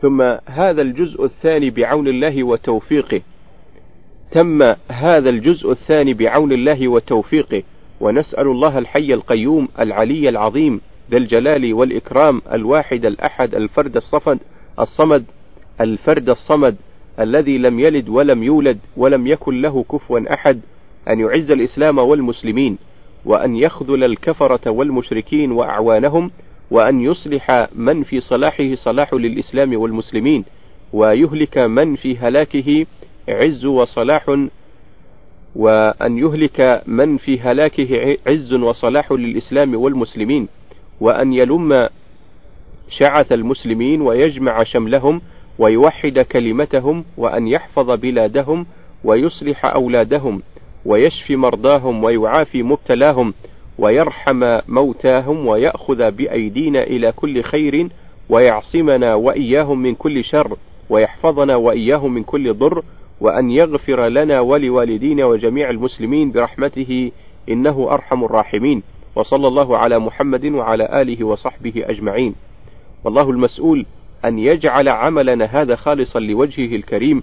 ثم هذا الجزء الثاني بعون الله وتوفيقه. تم هذا الجزء الثاني بعون الله وتوفيقه. ونسأل الله الحي القيوم العلي العظيم ذا الجلال والإكرام الواحد الأحد الفرد الصفد الصمد الفرد الصمد الذي لم يلد ولم يولد ولم يكن له كفوا أحد أن يعز الإسلام والمسلمين وأن يخذل الكفرة والمشركين وأعوانهم وأن يصلح من في صلاحه صلاح للإسلام والمسلمين ويهلك من في هلاكه عز وصلاح وأن يهلك من في هلاكه عز وصلاح للإسلام والمسلمين وأن يلم شعث المسلمين ويجمع شملهم ويوحد كلمتهم وأن يحفظ بلادهم ويصلح أولادهم ويشفي مرضاهم ويعافي مبتلاهم ويرحم موتاهم ويأخذ بأيدينا إلى كل خير ويعصمنا وإياهم من كل شر ويحفظنا وإياهم من كل ضر وأن يغفر لنا ولوالدينا وجميع المسلمين برحمته إنه أرحم الراحمين وصلى الله على محمد وعلى آله وصحبه أجمعين والله المسؤول أن يجعل عملنا هذا خالصا لوجهه الكريم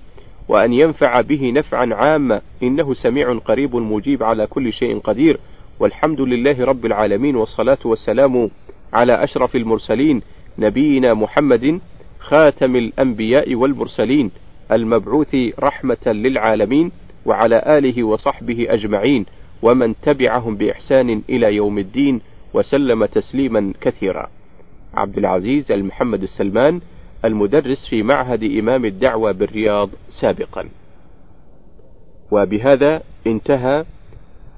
وأن ينفع به نفعا عاما إنه سميع قريب مجيب على كل شيء قدير والحمد لله رب العالمين والصلاة والسلام على أشرف المرسلين نبينا محمد خاتم الأنبياء والمرسلين المبعوث رحمة للعالمين وعلى آله وصحبه أجمعين ومن تبعهم بإحسان إلى يوم الدين وسلم تسليما كثيرا. عبد العزيز المحمد السلمان المدرس في معهد إمام الدعوة بالرياض سابقا. وبهذا انتهى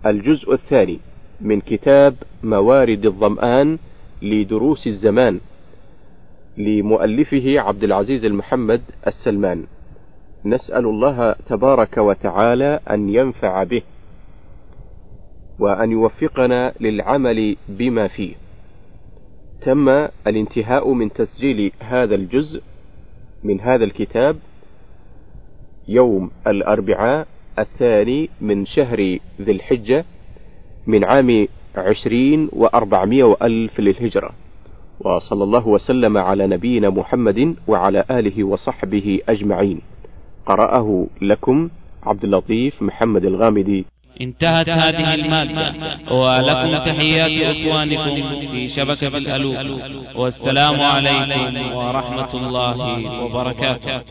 الجزء الثاني من كتاب موارد الظمآن لدروس الزمان لمؤلفه عبد العزيز المحمد السلمان. نسأل الله تبارك وتعالى أن ينفع به وأن يوفقنا للعمل بما فيه. تم الانتهاء من تسجيل هذا الجزء من هذا الكتاب يوم الأربعاء الثاني من شهر ذي الحجة من عام عشرين وأربعمائة وألف للهجرة. وصلى الله وسلم على نبينا محمد وعلى آله وصحبه أجمعين. قرأه لكم عبد اللطيف محمد الغامدي. انتهت هذه المادة ولكم تحيات إخوانكم في شبكة الألوف. والسلام عليكم ورحمة الله وبركاته.